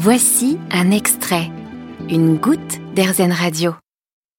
Voici un extrait, une goutte d'Airzen Radio.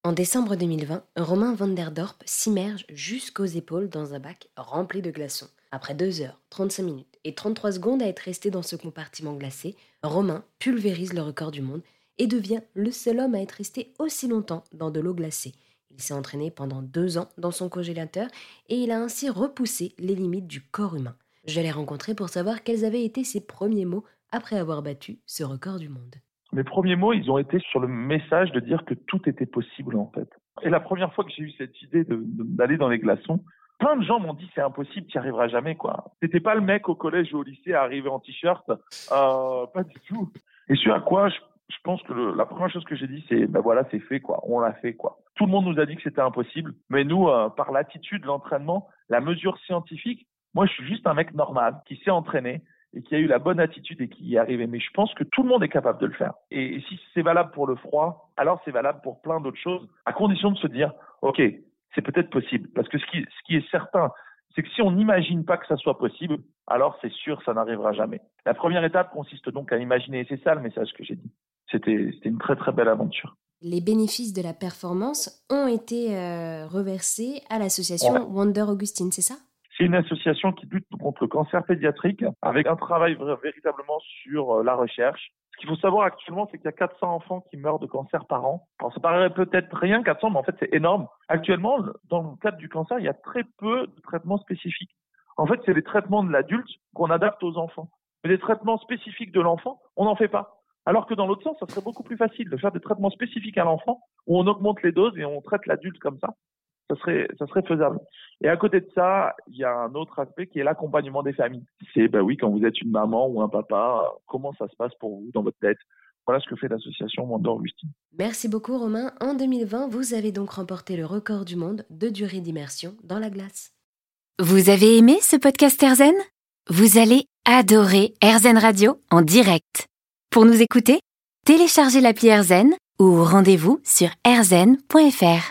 En décembre 2020, Romain Vanderdorp s'immerge jusqu'aux épaules dans un bac rempli de glaçons. Après 2 heures, 35 minutes et 33 secondes à être resté dans ce compartiment glacé, Romain pulvérise le record du monde et devient le seul homme à être resté aussi longtemps dans de l'eau glacée. Il s'est entraîné pendant deux ans dans son congélateur et il a ainsi repoussé les limites du corps humain. Je l'ai rencontré pour savoir quels avaient été ses premiers mots après avoir battu ce record du monde. Mes premiers mots, ils ont été sur le message de dire que tout était possible en fait. Et la première fois que j'ai eu cette idée d'aller dans les glaçons, plein de gens m'ont dit c'est impossible, tu n'y arriveras jamais quoi. T'étais pas le mec au collège ou au lycée à arriver en t-shirt, euh, pas du tout. Et ce à quoi je, pense que la première chose que j'ai dit c'est ben voilà c'est fait quoi, on l'a fait quoi. Tout le monde nous a dit que c'était impossible, mais nous euh, par l'attitude, l'entraînement, la mesure scientifique, moi je suis juste un mec normal qui s'est entraîné et qui a eu la bonne attitude et qui y est arrivé. Mais je pense que tout le monde est capable de le faire. Et, si c'est valable pour le froid, alors c'est valable pour plein d'autres choses, à condition de se dire, OK, c'est peut-être possible. Parce que ce qui, ce qui est certain, c'est que si on n'imagine pas que ça soit possible, alors c'est sûr, ça n'arrivera jamais. La première étape consiste donc à imaginer, et c'est ça le message que j'ai dit. C'était une très très belle aventure. Les bénéfices de la performance ont été euh, reversés à l'association Wonder Augustine, c'est ça? Une association qui lutte contre le cancer pédiatrique avec un travail véritablement sur euh, la recherche. Ce qu'il faut savoir actuellement, c'est qu'il y a 400 enfants qui meurent de cancer par an. Alors ça paraît peut-être rien 400, mais en fait c'est énorme. Actuellement, dans le cadre du cancer, il y a très peu de traitements spécifiques. En fait, c'est les traitements de l'adulte qu'on adapte aux enfants. Mais les traitements spécifiques de l'enfant, on n'en fait pas. Alors que dans l'autre sens, ça serait beaucoup plus facile de faire des traitements spécifiques à l'enfant où on augmente les doses et on traite l'adulte comme ça ça serait, ça serait faisable. Et à côté de ça, il y a un autre aspect qui est l'accompagnement des familles. C'est, ben oui, quand vous êtes une maman ou un papa, comment ça se passe pour vous dans votre tête? Voilà ce que fait l'association Augustine. Merci beaucoup Romain. En 2020, vous avez donc remporté le record du monde de durée d'immersion dans la glace. Vous avez aimé ce podcast Erzen Vous allez adorer Erzen Radio en direct. Pour nous écouter, téléchargez l'appli Erzen ou rendez-vous sur erzen.fr.